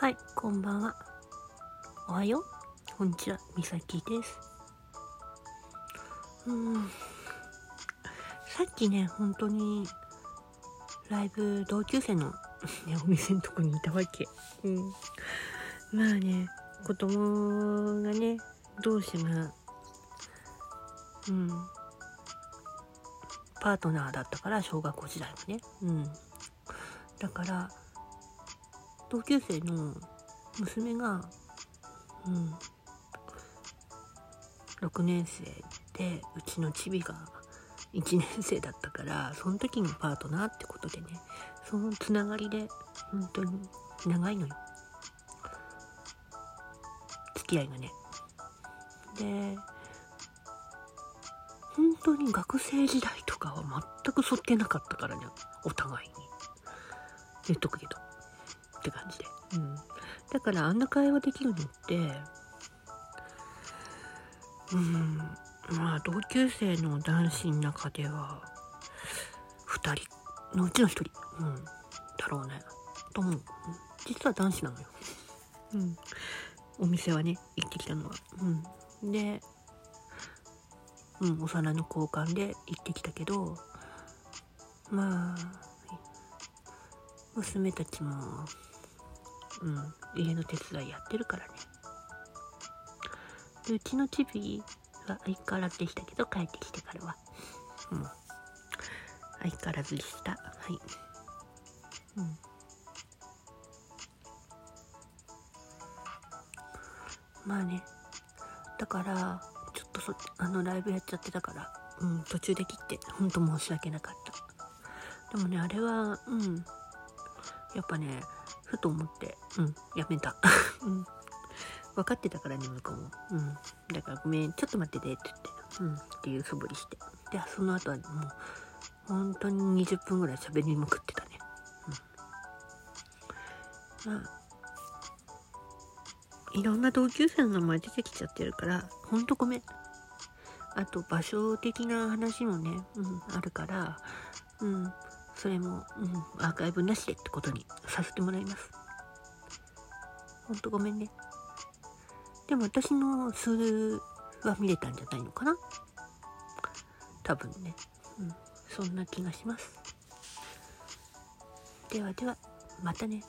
はい、こんばんは。おはよう。こんにちは、みさきです。うん。さっきね、本当に、ライブ、同級生の、ね、お店のとこにいたわけ。うん。まあね、子供がね、同士が、うん。パートナーだったから、小学校時代はね。うん。だから、同級生の娘が、うん、6年生で、うちのチビが1年生だったから、その時のパートナーってことでね、そのつながりで、本当に長いのよ。付き合いがね。で、本当に学生時代とかは全くそっけなかったからね、お互いに。言っとくけど。って感じで。うん。だからあんな会話できるのって、うん、まあ同級生の男子の中では、二人のうちの一人、うん、だろうね。と思う。実は男子なのよ。うん。お店はね、行ってきたのは。うん。で、うん、お皿の交換で行ってきたけど、まあ、娘たちも、うん、家の手伝いやってるからね。で、うちのチビは相変わらずでしたけど、帰ってきてからは。うん。相変わらずでした。はい。うん。まあね。だから、ちょっとそ、あの、ライブやっちゃってたから、うん、途中で切って、ほんと申し訳なかった。でもね、あれは、うん、やっぱね、ふと思って、うん、やめた。うん。分かってたからね、向こうも。うん。だからごめん、ちょっと待ってて、って言って。うん。っていう素振りして。で、その後はもう、本当に20分ぐらい喋りまくってたね。うん。まあ、いろんな同級生の名前出てきちゃってるから、ほんとごめん。あと、場所的な話もね、うん、あるから、うん。それも、うん、アーカイブなしでってことにさせてもらいます。ほんとごめんね。でも私の数は見れたんじゃないのかな多分ね。うん、そんな気がします。ではでは、またね。